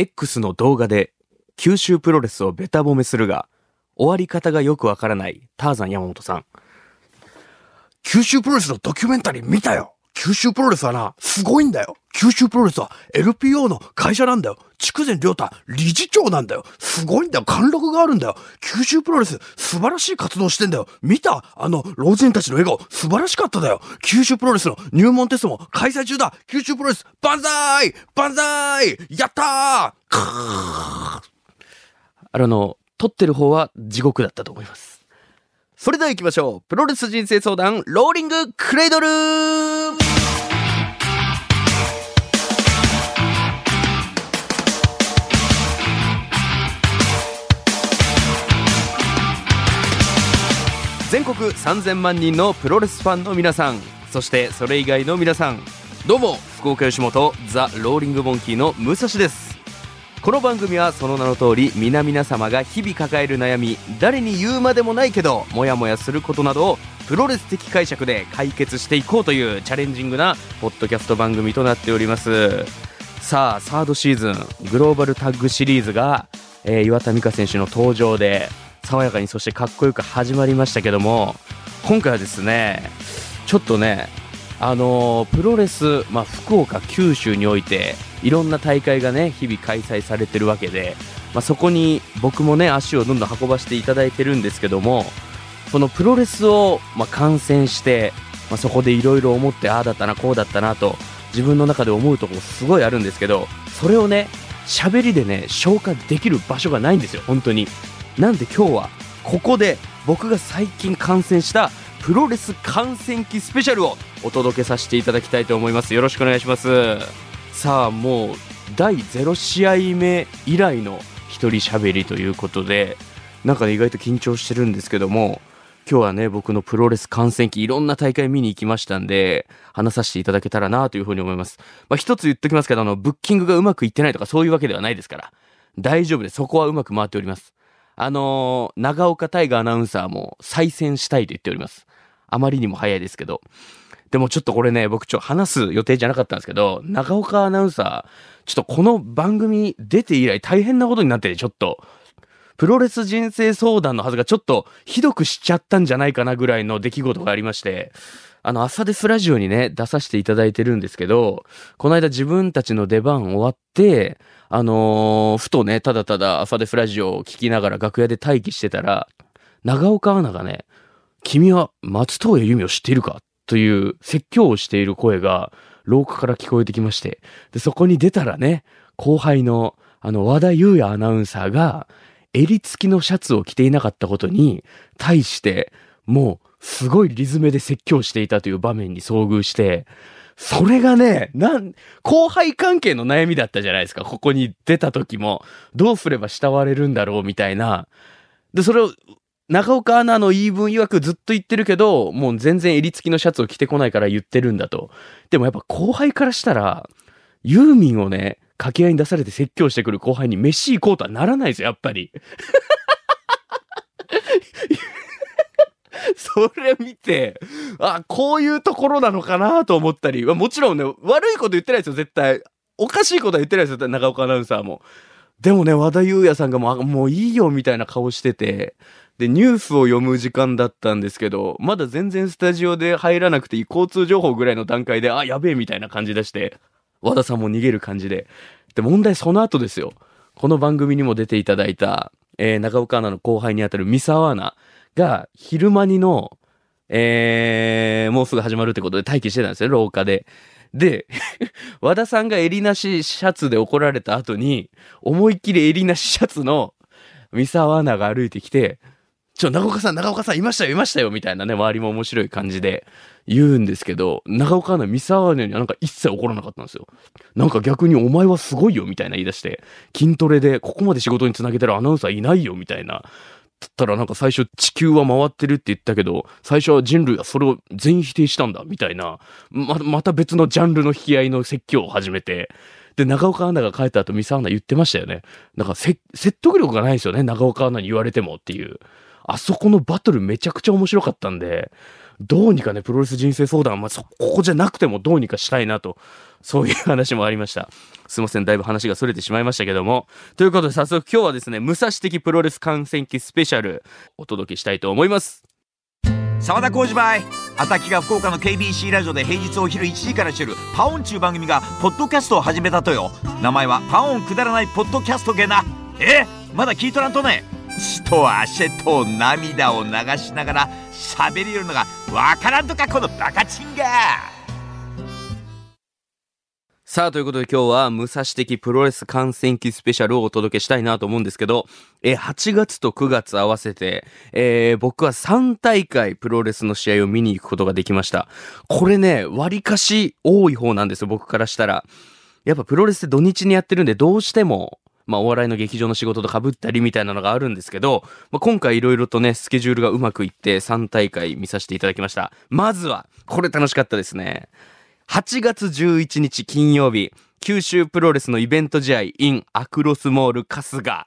X の動画で九州プロレスをベタ褒めするが、終わり方がよくわからないターザン山本さん。九州プロレスのドキュメンタリー見たよ九州プロレスはな、すごいんだよ。九州プロレスは LPO の会社なんだよ。筑前良太理事長なんだよ。すごいんだよ。貫禄があるんだよ。九州プロレス素晴らしい活動してんだよ。見た？あの老人たちの笑顔。素晴らしかっただよ。九州プロレスの入門テストも開催中だ。九州プロレス万歳！万歳！やったー！あの、撮ってる方は地獄だったと思います。それでは行きましょう。プロレス人生相談、ローリングクレイドル全国3000万人のプロレスファンの皆さんそしてそれ以外の皆さんどうも福岡吉本ザ・ローリングモンキーの武蔵です。この番組はその名の通り皆々様が日々抱える悩み誰に言うまでもないけどモヤモヤすることなどをプロレス的解釈で解決していこうというチャレンジングなポッドキャスト番組となっております。さあサードシーズングローバルタッグシリーズが、えー岩田美香選手の登場で爽やかにそしてかっこよく始まりましたけども今回はですねちょっとねあのプロレス、まあ、福岡九州においていろんな大会がね日々開催されてるわけで、まあ、そこに僕もね足をどんどん運ばせていただいてるんですけどもそのプロレスを、まあ、観戦して、まあ、そこでいろいろ思ってああだったなこうだったなと自分の中で思うところすごいあるんですけどそれをね喋りでね消化できる場所がないんですよ本当になんで今日はここで僕が最近観戦したプロレス観戦記スペシャルをお届けさせていただきたいと思います。よろしくお願いします。さあもう第0試合目以来の一人喋りということでなんかね意外と緊張してるんですけども今日はね僕のプロレス観戦記いろんな大会見に行きましたんで話させていただけたらなというふうに思います。まあ一つ言っときますけどあのブッキングがうまくいってないとかそういうわけではないですから大丈夫ですそこはうまく回っております。あのー長岡大河アナウンサーも再選したいと言っております。あまりにも早いですけど。でもちょっとこれね、僕ちょっと話す予定じゃなかったんですけど、長岡アナウンサー、ちょっとこの番組出て以来大変なことになってて、ちょっと、プロレス人生相談のはずがちょっとひどくしちゃったんじゃないかなぐらいの出来事がありまして、あの、朝デスラジオにね、出させていただいてるんですけど、この間自分たちの出番終わって、あのーふとね、ただただ朝デスラジオを聞きながら楽屋で待機してたら、長岡アナがね、君は松任谷由実を知っているか？という説教をしている声が廊下から聞こえてきまして、で、そこに出たらね、後輩のあの和田優也アナウンサーが襟付きのシャツを着ていなかったことに対して、もうすごいリズムで説教していたという場面に遭遇して、それがね、なん、後輩関係の悩みだったじゃないですか。ここに出た時も、どうすれば慕われるんだろうみたいな。で、それを長岡アナの言い分曰くずっと言ってるけど、もう全然襟付きのシャツを着てこないから言ってるんだと。でもやっぱ後輩からしたら、ユーミンをね、掛け合いに出されて説教してくる後輩に飯行こうとはならないですよ、やっぱり。それ見て、あ、こういうところなのかなと思ったり、もちろんね、悪いこと言ってないですよ、絶対。おかしいことは言ってないですよ、長岡アナウンサーも。でもね、和田優也さんがもう、もういいよみたいな顔してて、で、ニュースを読む時間だったんですけど、まだ全然スタジオで入らなくていい交通情報ぐらいの段階で、あ、やべえみたいな感じ出して、和田さんも逃げる感じで。で、問題その後ですよ。この番組にも出ていただいた、えー、長岡アナの後輩にあたる三沢アナが、昼間にの、えー、もうすぐ始まるってことで待機してたんですよ、廊下で。で、和田さんが襟なしシャツで怒られた後に、思いっきり襟なしシャツの三沢アナが歩いてきて、ちょ、長岡さん、長岡さん、いましたよ、いましたよ、みたいなね、周りも面白い感じで言うんですけど、長岡アナ、三沢アナにはなんか一切怒らなかったんですよ。なんか逆にお前はすごいよ、みたいな言い出して、筋トレでここまで仕事につなげてるアナウンサーいないよ、みたいな。だったらなんか最初地球は回ってるって言ったけど、最初は人類はそれを全員否定したんだ、みたいな。ま、また別のジャンルの引き合いの説教を始めて、で、長岡アナが帰った後、三沢アナ言ってましたよね。なんかせ、説得力がないですよね、長岡アナに言われてもっていう。あそこのバトルめちゃくちゃ面白かったんで、どうにかね、プロレス人生相談、まあ、そ、ここじゃなくてもどうにかしたいなと、そういう話もありました。すいません、だいぶ話が逸れてしまいましたけども。ということで、早速今日はですね、武蔵的プロレス観戦記スペシャル、お届けしたいと思います。沢田浩二バイアタキが福岡の KBC ラジオで平日お昼1時からしてるパオンちゅう番組がポッドキャストを始めたとよ名前はパオンくだらないポッドキャストゲなえまだ聞いとらんとね血と汗と涙を流しながら喋りよるのがわからんとかこのバカチンがさあ、ということで今日は、武蔵的プロレス観戦記スペシャルをお届けしたいなと思うんですけど、え、8月と9月合わせて、えー、僕は3大会プロレスの試合を見に行くことができました。これね、割かし多い方なんですよ、僕からしたら。やっぱプロレスって土日にやってるんで、どうしても、まあ、お笑いの劇場の仕事と被ったりみたいなのがあるんですけど、まあ、今回いろいろとね、スケジュールがうまくいって3大会見させていただきました。まずは、これ楽しかったですね。8月11日金曜日、九州プロレスのイベント試合 in アクロスモール春日。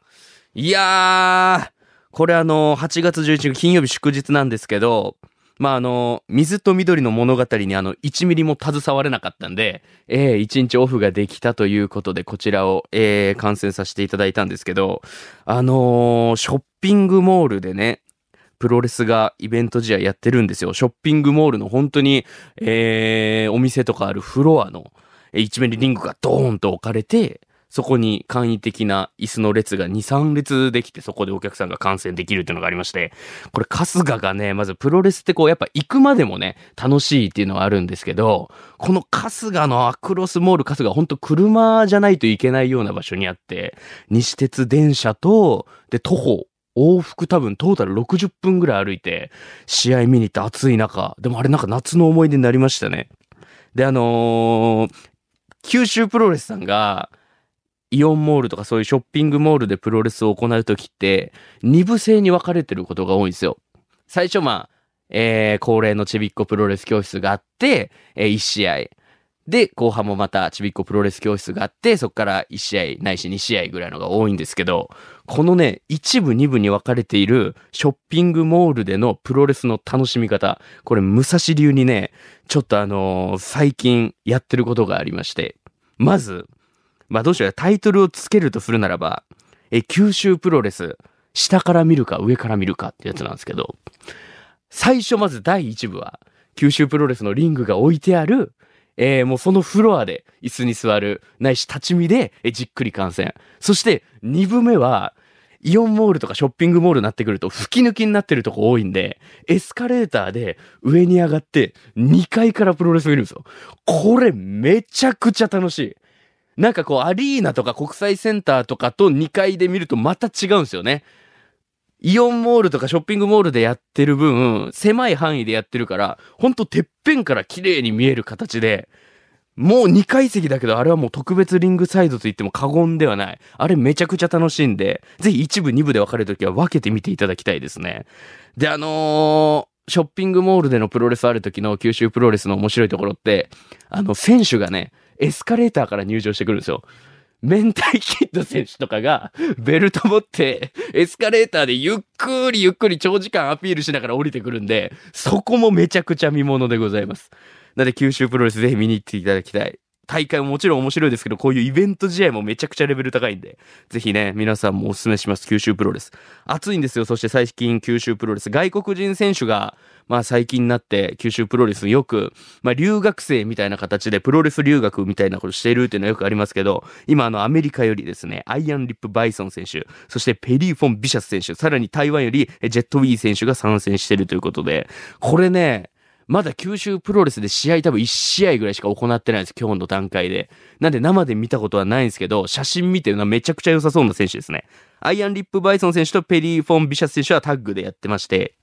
いやー、これあの、8月11日金曜日祝日なんですけど、まあ、あの、水と緑の物語にあの、1ミリも携われなかったんで、えー、1日オフができたということで、こちらを、えー、観戦させていただいたんですけど、あのー、ショッピングモールでね、プロレスがイベント試合やってるんですよ。ショッピングモールの本当に、えー、お店とかあるフロアの一面にリングがドーンと置かれて、そこに簡易的な椅子の列が2、3列できて、そこでお客さんが観戦できるっていうのがありまして、これ春日がね、まずプロレスってこう、やっぱ行くまでもね、楽しいっていうのはあるんですけど、この春日のアクロスモール春日、ほんと車じゃないといけないような場所にあって、西鉄電車と、で、徒歩往復多分トータル60分ぐらい歩いて、試合見に行って暑い中、でもあれなんか夏の思い出になりましたね。で、あのー、九州プロレスさんが、イオンモールとかそういうショッピングモールでプロレスを行うときって、二部制に分かれてることが多いんですよ。最初まあ、えー、恒例のちびっこプロレス教室があって、えー、1試合。で、後半もまたちびっこプロレス教室があって、そこから1試合ないし2試合ぐらいのが多いんですけど、このね、一部二部に分かれているショッピングモールでのプロレスの楽しみ方、これ武蔵流にね、ちょっとあのー最近やってることがありまして、まず、まあどうしようタイトルをつけるとするならば、え、九州プロレス、下から見るか上から見るかってやつなんですけど、最初まず第一部は、九州プロレスのリングが置いてある、えーもうそのフロアで椅子に座る、ないし立ち見で、えじっくり観戦。そして二部目は、イオンモールとかショッピングモールになってくると吹き抜きになってるとこ多いんで、エスカレーターで上に上がって2階からプロレス見るんですよ。これめちゃくちゃ楽しい。なんかこうアリーナとか国際センターとかと2階で見るとまた違うんですよね。イオンモールとかショッピングモールでやってる分、狭い範囲でやってるから、ほんとてっぺんから綺麗に見える形で、もう2階席だけど、あれはもう特別リングサイドと言っても過言ではない。あれめちゃくちゃ楽しいんで、ぜひ1部2部で分かれるときは分けてみていただきたいですね。で、あのーショッピングモールでのプロレスある時の九州プロレスの面白いところって、あの、選手がね、エスカレーターから入場してくるんですよ。明太キッド選手とかがベルト持ってエスカレーターでゆっくりゆっくり長時間アピールしながら降りてくるんで、そこもめちゃくちゃ見物でございます。なので九州プロレスぜひ見に行っていただきたい。大会ももちろん面白いですけど、こういうイベント試合もめちゃくちゃレベル高いんで、ぜひね、皆さんもお勧めします、九州プロレス。熱いんですよ、そして最近九州プロレス。外国人選手が、まあ最近になって九州プロレスよく、まあ留学生みたいな形でプロレス留学みたいなことしてるっていうのはよくありますけど、今あのアメリカよりですね、アイアンリップ・バイソン選手、そしてペリー・フォン・ビシャス選手、さらに台湾よりジェット・ウィー選手が参戦してるということで、これね、まだ九州プロレスで試合多分1試合ぐらいしか行ってないんです、今日の段階で。なんで生で見たことはないんですけど、写真見てるのはめちゃくちゃ良さそうな選手ですね。アイアンリップ・バイソン選手とペリー・フォン・ビシャス選手はタッグでやってまして、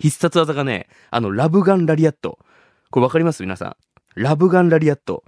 必殺技がね、あの、ラブガン・ラリアット。これわかります？皆さん。ラブガン・ラリアット。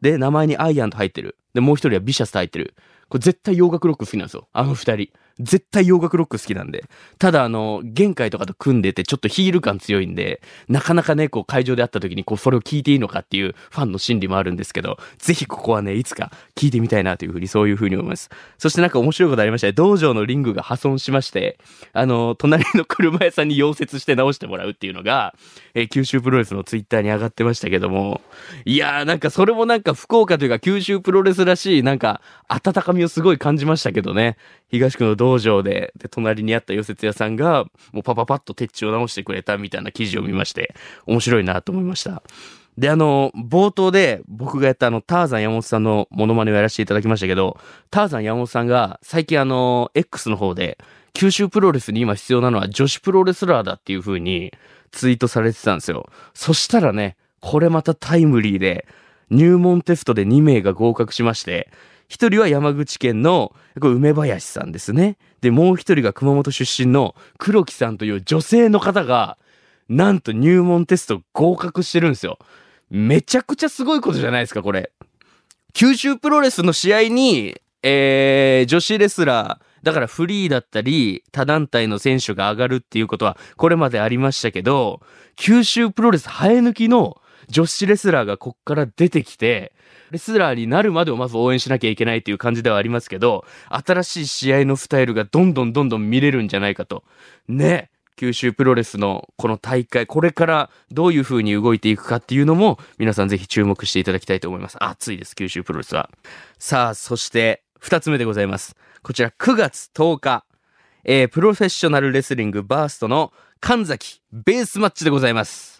で、名前にアイアンと入ってる。で、もう一人はビシャスと入ってる。これ絶対洋楽ロック好きなんですよ。あの二人。絶対洋楽ロック好きなんで。ただあの、限界とかと組んでてちょっとヒール感強いんで、なかなかね、こう会場で会った時にこうそれを聞いていいのかっていうファンの心理もあるんですけど、ぜひここはね、いつか聞いてみたいなというふうにそういうふうに思います。そしてなんか面白いことありましたね。道場のリングが破損しまして、あの、隣の車屋さんに溶接して直してもらうっていうのが、えー九州プロレスのツイッターに上がってましたけども、いやーなんかそれもなんか福岡というか九州プロレスらしいなんか温かみをすごい感じましたけどね。東区の道道場で、で、隣にあった溶接屋さんが、もうパパパッと鉄地を直してくれたみたいな記事を見まして、面白いなと思いました。で、あの、冒頭で僕がやったあの、ターザン山本さんのモノマネをやらせていただきましたけど、ターザン山本さんが最近あの、X の方で、九州プロレスに今必要なのは女子プロレスラーだっていう風にツイートされてたんですよ。そしたらね、これまたタイムリーで、入門テストで2名が合格しまして、一人は山口県のこれ梅林さんですね。で、もう一人が熊本出身の黒木さんという女性の方が、なんと入門テスト合格してるんですよ。めちゃくちゃすごいことじゃないですか、これ。九州プロレスの試合に、えー、女子レスラー、だからフリーだったり、他団体の選手が上がるっていうことは、これまでありましたけど、九州プロレス生え抜きの女子レスラーがこっから出てきて、レスラーになるまでをまず応援しなきゃいけないっていう感じではありますけど、新しい試合のスタイルがどんどんどんどん見れるんじゃないかと。ね。九州プロレスのこの大会、これからどういう風に動いていくかっていうのも、皆さんぜひ注目していただきたいと思います。熱いです、九州プロレスは。さあ、そして、二つ目でございます。こちら9月10日、えー、プロフェッショナルレスリングバーストの神崎ベースマッチでございます。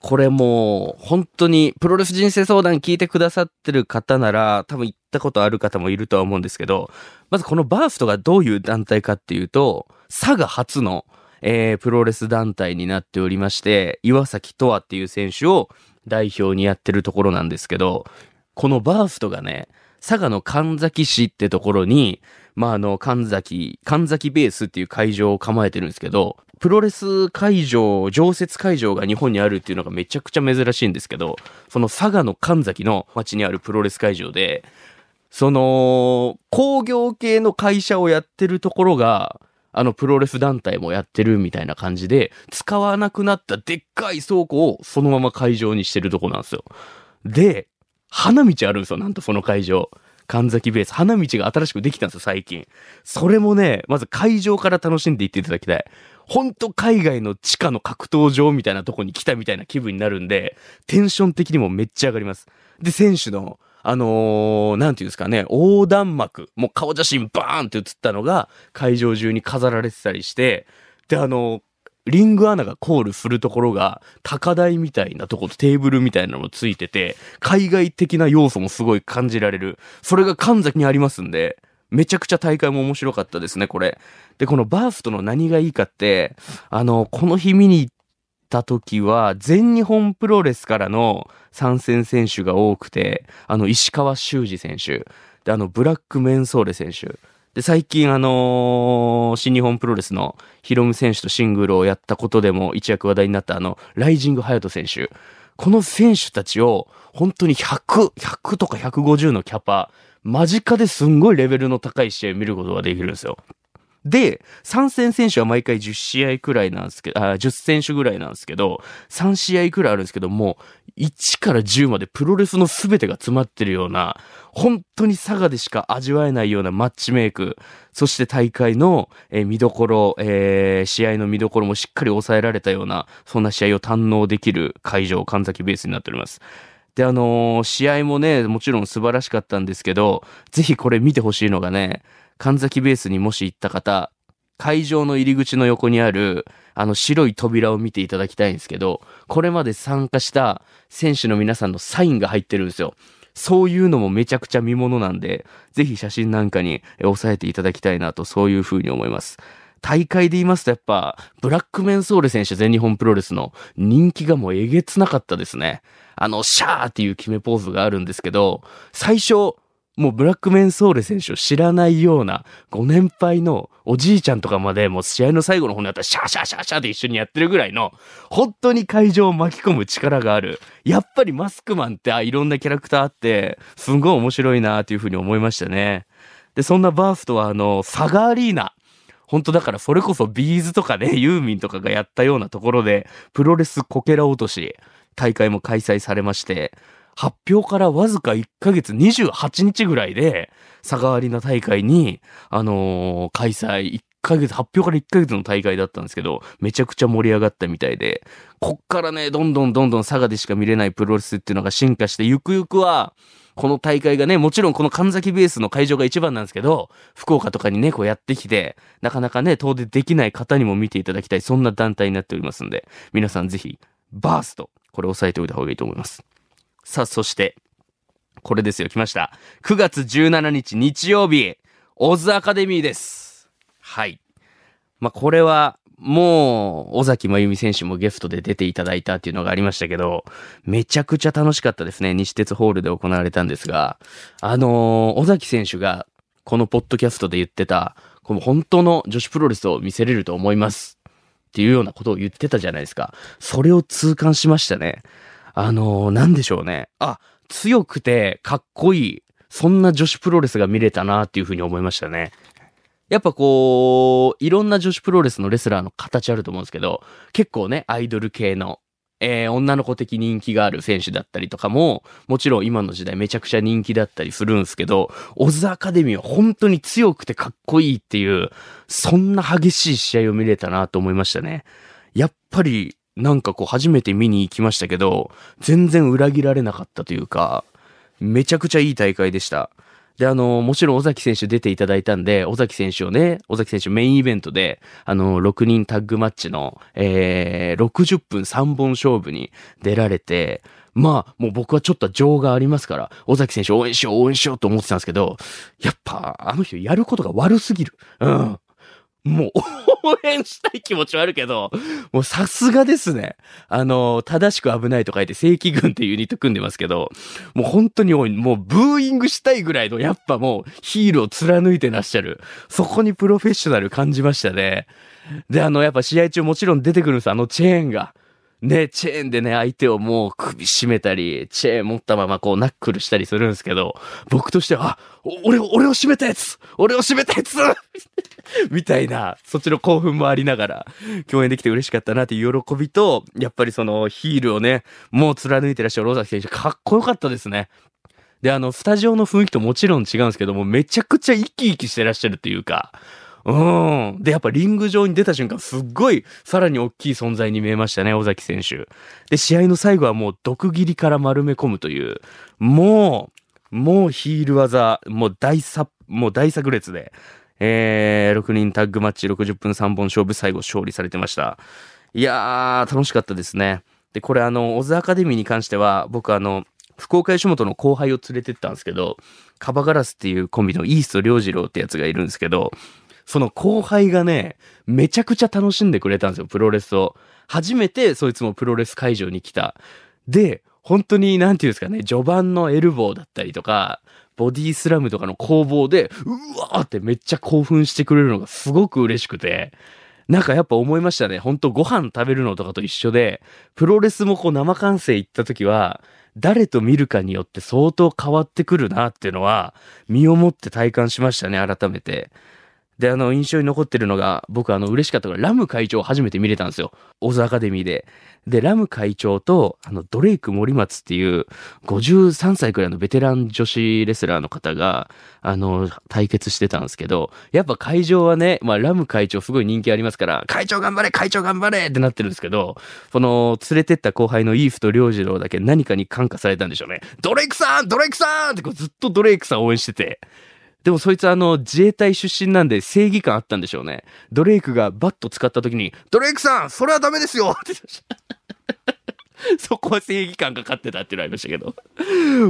これもう、本当に、プロレス人生相談聞いてくださってる方なら、多分行ったことある方もいるとは思うんですけど、まずこのバーストがどういう団体かっていうと、佐賀初の、えー、プロレス団体になっておりまして、岩崎とわっていう選手を代表にやってるところなんですけど、このバーストがね、佐賀の神崎市ってところに、まあ、あの、神崎、神崎ベースっていう会場を構えてるんですけど、プロレス会場、常設会場が日本にあるっていうのがめちゃくちゃ珍しいんですけど、その佐賀の神崎の町にあるプロレス会場で、その、工業系の会社をやってるところが、あのプロレス団体もやってるみたいな感じで、使わなくなったでっかい倉庫をそのまま会場にしてるとこなんですよ。で、花道あるんですよ、なんとその会場。神崎ベース。花道が新しくできたんですよ、最近。それもね、まず会場から楽しんでいっていただきたい。ほんと海外の地下の格闘場みたいなとこに来たみたいな気分になるんで、テンション的にもめっちゃ上がります。で、選手の、あのー、なんていうんですかね、横断幕、もう顔写真バーンって写ったのが会場中に飾られてたりして、で、あのーリングアナがコールするところが高台みたいなとことテーブルみたいなのもついてて、海外的な要素もすごい感じられる。それが神崎にありますんで、めちゃくちゃ大会も面白かったですね、これ。で、このバーストの何がいいかって、あの、この日見に行った時は、全日本プロレスからの参戦選手が多くて、あの、石川修司選手、で、あの、ブラックメンソーレ選手、で、最近あのー新日本プロレスのヒロム選手とシングルをやったことでも一躍話題になったあの、ライジングハヤト選手。この選手たちを本当に100、100とか150のキャパ、間近ですんごいレベルの高い試合を見ることができるんですよ。で、参戦選手は毎回10試合くらいなんですけど、あ、10選手ぐらいなんですけど、3試合くらいあるんですけども、1から10までプロレスの全てが詰まってるような、本当に佐賀でしか味わえないようなマッチメイク、そして大会の、えー見どころ、えー試合の見どころもしっかり抑えられたような、そんな試合を堪能できる会場、神崎ベースになっております。で、あのー試合もね、もちろん素晴らしかったんですけど、ぜひこれ見てほしいのがね、神崎ベースにもし行った方、会場の入り口の横にある、あの白い扉を見ていただきたいんですけど、これまで参加した選手の皆さんのサインが入ってるんですよ。そういうのもめちゃくちゃ見物なんで、ぜひ写真なんかに押さえていただきたいなと、そういうふうに思います。大会で言いますとやっぱ、ブラックメンソーレ選手全日本プロレスの人気がもうえげつなかったですね。あの、シャーっていう決めポーズがあるんですけど、最初、もうブラックメンソーレ選手を知らないようなご年配のおじいちゃんとかまでもう試合の最後の方にあったらシャーシャーシャーシャーで一緒にやってるぐらいの本当に会場を巻き込む力がある。やっぱりマスクマンってあいろんなキャラクターあってすんごい面白いなというふうに思いましたね。で、そんなバーストはあの、サガアリーナ。本当だからそれこそビーズとかね、ユーミンとかがやったようなところで、プロレスこけら落とし、大会も開催されまして、発表からわずか1ヶ月28日ぐらいで、佐川アリーナ大会に、あのー、開催、1ヶ月、発表から1ヶ月の大会だったんですけど、めちゃくちゃ盛り上がったみたいで、こっからね、どんどんどんどん佐賀でしか見れないプロレスっていうのが進化して、ゆくゆくは、この大会がね、もちろんこの神崎ベースの会場が一番なんですけど、福岡とかにね、こうやってきて、なかなかね、遠出できない方にも見ていただきたい、そんな団体になっておりますんで、皆さんぜひ、バースト、これ押さえておいた方がいいと思います。さあ、そして、これですよ、来ました。9月17日日曜日、オズアカデミーです。はい。まあ、これは、もう、尾崎真由美選手もゲストで出ていただいたっていうのがありましたけど、めちゃくちゃ楽しかったですね。西鉄ホールで行われたんですが、あのー、尾崎選手が、このポッドキャストで言ってた、この本当の女子プロレスを見せれると思います。っていうようなことを言ってたじゃないですか。それを痛感しましたね。あのー、なんでしょうね。あ、強くてかっこいい。そんな女子プロレスが見れたなっていうふうに思いましたね。やっぱこう、いろんな女子プロレスのレスラーの形あると思うんですけど、結構ね、アイドル系の、えー、女の子的人気がある選手だったりとかも、もちろん今の時代めちゃくちゃ人気だったりするんですけど、オズアカデミーは本当に強くてかっこいいっていう、そんな激しい試合を見れたなと思いましたね。やっぱり、なんかこう初めて見に行きましたけど、全然裏切られなかったというか、めちゃくちゃいい大会でした。で、あの、もちろん尾崎選手出ていただいたんで、尾崎選手をね、尾崎選手メインイベントで、あの、6人タッグマッチの、えー、60分3本勝負に出られて、まあ、もう僕はちょっと情がありますから、尾崎選手応援しよう、応援しようと思ってたんですけど、やっぱ、あの人やることが悪すぎる。うん。もう、応援したい気持ちはあるけど、もうさすがですね。あの、正しく危ないと書いて正規軍っていうユニット組んでますけど、もう本当に多いもうブーイングしたいぐらいの、やっぱもうヒールを貫いてらっしゃる。そこにプロフェッショナル感じましたね。で、あの、やっぱ試合中もちろん出てくるんです、あのチェーンが。ね、チェーンでね、相手をもう首絞めたり、チェーン持ったままこうナックルしたりするんですけど、僕としては、あ、俺を、俺を締めたやつ俺を締めたやつ みたいな、そっちの興奮もありながら、共演できて嬉しかったなっていう喜びと、やっぱりそのヒールをね、もう貫いてらっしゃるロ崎選手、かっこよかったですね。で、あの、スタジオの雰囲気ともちろん違うんですけども、めちゃくちゃ生き生きしてらっしゃるっていうか、うん。で、やっぱリング上に出た瞬間、すっごい、さらに大きい存在に見えましたね、尾崎選手。で、試合の最後はもう毒斬りから丸め込むという、もう、もうヒール技、もう大さ、もう大炸裂で、えー、6人タッグマッチ60分3本勝負最後勝利されてました。いやー、楽しかったですね。で、これあの、オズアカデミーに関しては、僕あの、福岡吉本の後輩を連れてったんですけど、カバガラスっていうコンビのイースト良次郎ってやつがいるんですけど、その後輩がね、めちゃくちゃ楽しんでくれたんですよ、プロレスを。初めてそいつもプロレス会場に来た。で、本当に、なんていうんですかね、序盤のエルボーだったりとか、ボディスラムとかの攻防で、うわーってめっちゃ興奮してくれるのがすごく嬉しくて、なんかやっぱ思いましたね。ほんとご飯食べるのとかと一緒で、プロレスもこう生観戦行った時は、誰と見るかによって相当変わってくるなっていうのは、身をもって体感しましたね、改めて。で、あの、印象に残ってるのが、僕あの、嬉しかったのが、ラム会長を初めて見れたんですよ。オズアカデミーで。で、ラム会長と、あの、ドレイク森松っていう、53歳くらいのベテラン女子レスラーの方が、あの、対決してたんですけど、やっぱ会場はね、まあ、ラム会長すごい人気ありますから、会長頑張れ会長頑張れってなってるんですけど、この、連れてった後輩のイーフと良次郎だけ何かに感化されたんでしょうね。ドレイクさんドレイクさんってこうずっとドレイクさん応援してて、でもそいつあの自衛隊出身なんで正義感あったんでしょうね。ドレイクがバット使った時に、ドレイクさんそれはダメですよって言ってました。そこは正義感が勝ってたっていうのありましたけど。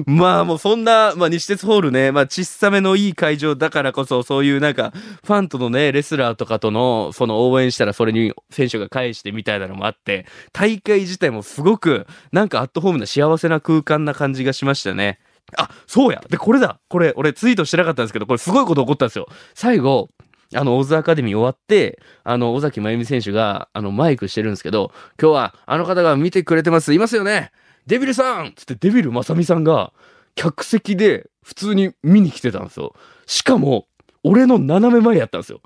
まあもうそんな、まあ西鉄ホールね、まあ小さめのいい会場だからこそ、そういうなんか、ファンとのね、レスラーとかとの、その応援したらそれに選手が返してみたいなのもあって、大会自体もすごく、なんかアットホームな幸せな空間な感じがしましたね。あ、そうや。で、これだ。これ、俺ツイートしてなかったんですけど、これすごいこと起こったんですよ。最後、あの、オズアカデミー終わって、あの、尾崎真由美選手が、あの、マイクしてるんですけど、今日は、あの方が見てくれてます。いますよねデビルさんつってデビルまさみさんが、客席で普通に見に来てたんですよ。しかも、俺の斜め前やったんですよ。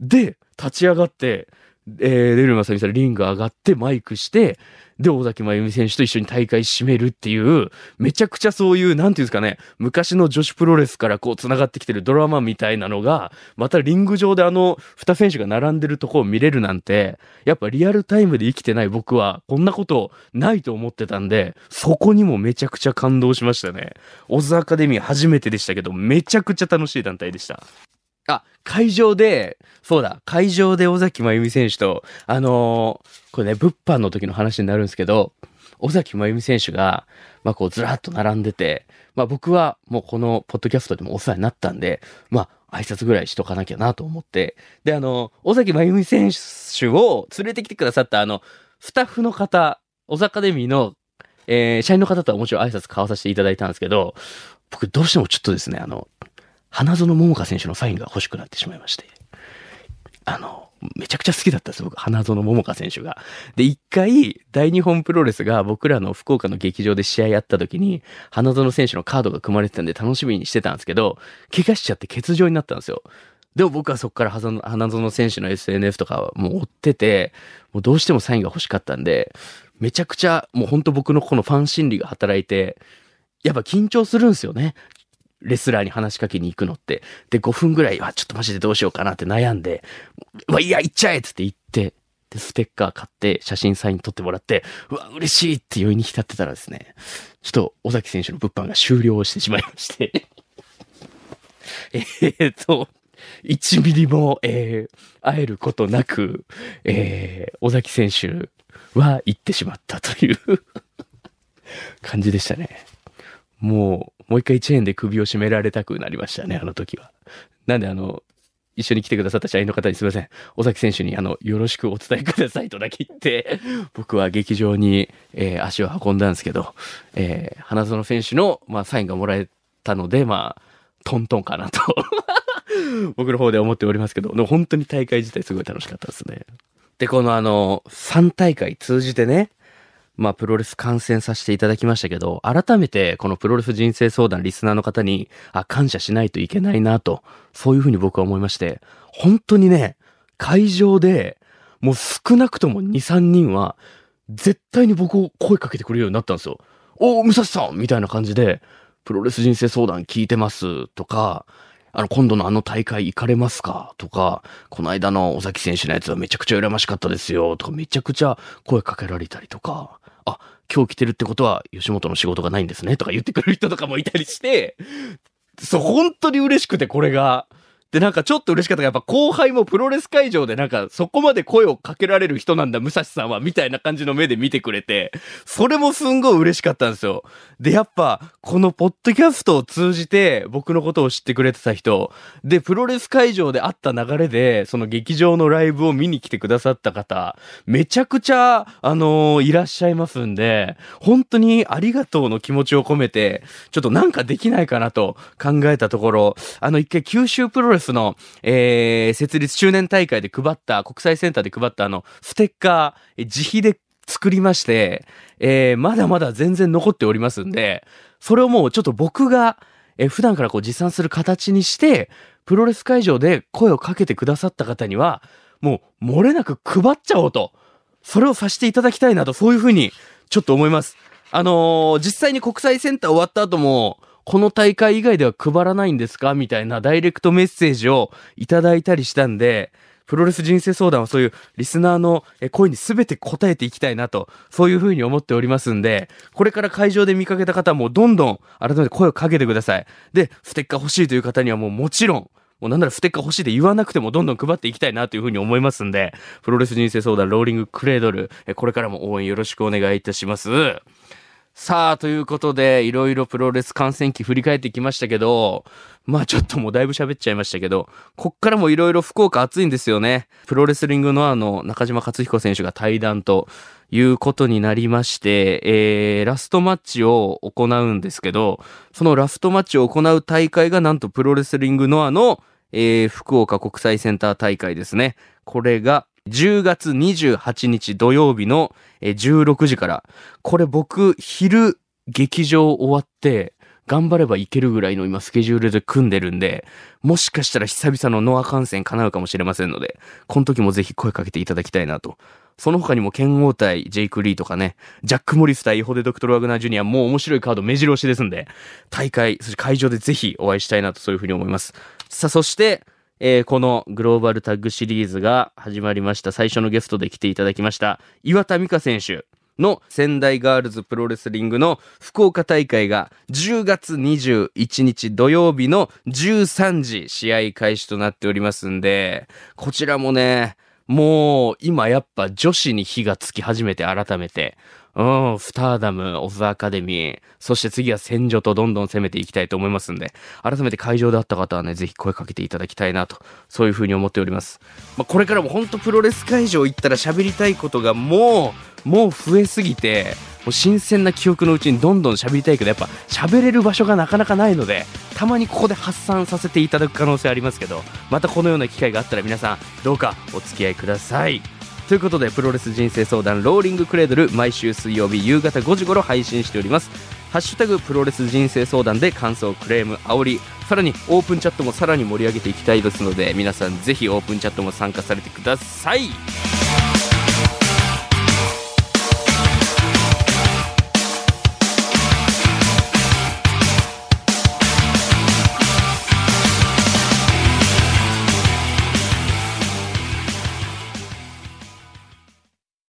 で、立ち上がって、えー、デビルまさみさんリング上がってマイクして、で、尾崎真由美選手と一緒に大会締めるっていう、めちゃくちゃそういう、なんていうんですかね、昔の女子プロレスからこう繋がってきてるドラマみたいなのが、またリング上であの、二選手が並んでるとこを見れるなんて、やっぱリアルタイムで生きてない僕は、こんなことないと思ってたんで、そこにもめちゃくちゃ感動しましたね。オズアカデミー初めてでしたけど、めちゃくちゃ楽しい団体でした。あ、会場で、そうだ、会場で尾崎真由美選手と、あのーこれね、物販の時の話になるんですけど、尾崎真由美選手が、まあこうずらっと並んでて、まあ僕はもうこのポッドキャストでもお世話になったんで、まあ挨拶ぐらいしとかなきゃなと思って、で、あの、尾崎真由美選手を連れてきてくださったあの、スタッフの方、オズアカデミーの、えー社員の方とはもちろん挨拶交わさせていただいたんですけど、僕どうしてもちょっとですね、あの、花園桃香選手のサインが欲しくなってしまいまして。あの、めちゃくちゃ好きだったんです、僕、花園桃香選手が。で、一回、大日本プロレスが僕らの福岡の劇場で試合やった時に、花園選手のカードが組まれてたんで楽しみにしてたんですけど、怪我しちゃって欠場になったんですよ。でも僕はそこから花園選手の SNS とかもう追ってて、もうどうしてもサインが欲しかったんで、めちゃくちゃ、もう本当僕のこのファン心理が働いて、やっぱ緊張するんですよね。レスラーに話しかけに行くのって。で、5分ぐらい、あ、ちょっとマジでどうしようかなって悩んで、うわ、いや、行っちゃえっつって行って、で、ステッカー買って、写真サイン撮ってもらって、うわ、嬉しいって余韻に浸ってたらですね、ちょっと、尾崎選手の物販が終了してしまいまして、えっと、1ミリも、えー会えることなく、えー尾崎選手は行ってしまったという 感じでしたね。もう、もう一回チェーンで首を絞められたくなりましたね、あの時は。なんであの、一緒に来てくださった社員の方にすいません。尾崎選手にあの、よろしくお伝えくださいとだけ言って、僕は劇場に、えー足を運んだんですけど、えー花園選手の、まあ、サインがもらえたので、まあ、トントンかなと、僕の方で思っておりますけど、本当に大会自体すごい楽しかったですね。で、このあの、3大会通じてね、まあ、プロレス観戦させていただきましたけど、改めてこのプロレス人生相談リスナーの方に、あ、感謝しないといけないなと、そういうふうに僕は思いまして、本当にね、会場で、もう少なくとも2、3人は、絶対に僕を声かけてくれるようになったんですよ。おー、武蔵さんみたいな感じで、プロレス人生相談聞いてますとか、あの、今度のあの大会行かれますかとか、この間の尾崎選手のやつはめちゃくちゃ羨ましかったですよとか、めちゃくちゃ声かけられたりとか、あ、今日来てるってことは吉本の仕事がないんですねとか言ってくれる人とかもいたりして、そう、本当に嬉しくてこれが。で、なんかちょっと嬉しかったが、やっぱ後輩もプロレス会場でなんかそこまで声をかけられる人なんだ、武蔵さんは、みたいな感じの目で見てくれて、それもすんごい嬉しかったんですよ。で、やっぱ、このポッドキャストを通じて僕のことを知ってくれてた人、で、プロレス会場であった流れで、その劇場のライブを見に来てくださった方、めちゃくちゃ、あのーいらっしゃいますんで、本当にありがとうの気持ちを込めて、ちょっとなんかできないかなと考えたところ、あの一回九州プロレスの、えー、設立周年大会で配った、国際センターで配ったあの、ステッカー、自費で作りまして、えー、まだまだ全然残っておりますんで、それをもうちょっと僕が、えー普段からこう持参する形にして、プロレス会場で声をかけてくださった方には、もう漏れなく配っちゃおうと。それをさせていただきたいなと、そういうふうにちょっと思います。あのー実際に国際センター終わった後も、この大会以外では配らないんですか？みたいなダイレクトメッセージをいただいたりしたんで、プロレス人生相談はそういうリスナーの声に全て答えていきたいなと、そういうふうに思っておりますんで、これから会場で見かけた方もどんどん改めて声をかけてください。で、ステッカー欲しいという方にはもうもちろん、もうなんならステッカー欲しいで言わなくてもどんどん配っていきたいなというふうに思いますんで、プロレス人生相談ローリングクレードル、これからも応援よろしくお願いいたします。さあ、ということで、いろいろプロレス観戦記振り返ってきましたけど、まあちょっともうだいぶ喋っちゃいましたけど、こっからもいろいろ福岡暑いんですよね。プロレスリングのあの、中島克彦選手が対談ということになりまして、えー、ラストマッチを行うんですけど、そのラストマッチを行う大会がなんとプロレスリングノアの、えー、福岡国際センター大会ですね。これが10月28日土曜日の16時から。これ僕、昼劇場終わって、頑張ればいけるぐらいの今スケジュールで組んでるんで、もしかしたら久々のノア観戦叶うかもしれませんので、この時もぜひ声かけていただきたいなと。その他にも剣王対ジェイク・リーとかね、ジャック・モリス対イホデ・ドクトル・ワグナー・ジュニアもう面白いカード目白押しですんで、大会、そして会場でぜひお会いしたいなとそういうふうに思います。さあ、そして、えーこのグローバルタッグシリーズが始まりました。最初のゲストで来ていただきました、岩田美香選手の仙台ガールズプロレスリングの福岡大会が10月21日土曜日の13時試合開始となっておりますんで、こちらもね、もう今やっぱ女子に火がつき始めて改めて、うん、スターダム、オズアカデミー、そして次は戦場とどんどん攻めていきたいと思いますんで、改めて会場であった方はね、ぜひ声かけていただきたいなと、そういうふうに思っております。まあ、これからも本当プロレス会場行ったら喋りたいことがもう、もう増えすぎて、もう新鮮な記憶のうちにどんどん喋りたいけど、やっぱ喋れる場所がなかなかないので、たまにここで発散させていただく可能性ありますけど、またこのような機会があったら皆さん、どうかお付き合いください。ということでプロレス人生相談ローリングクレードル毎週水曜日夕方5時頃配信しております。ハッシュタグプロレス人生相談で感想クレーム煽りさらにオープンチャットもさらに盛り上げていきたいですので皆さんぜひオープンチャットも参加されてください。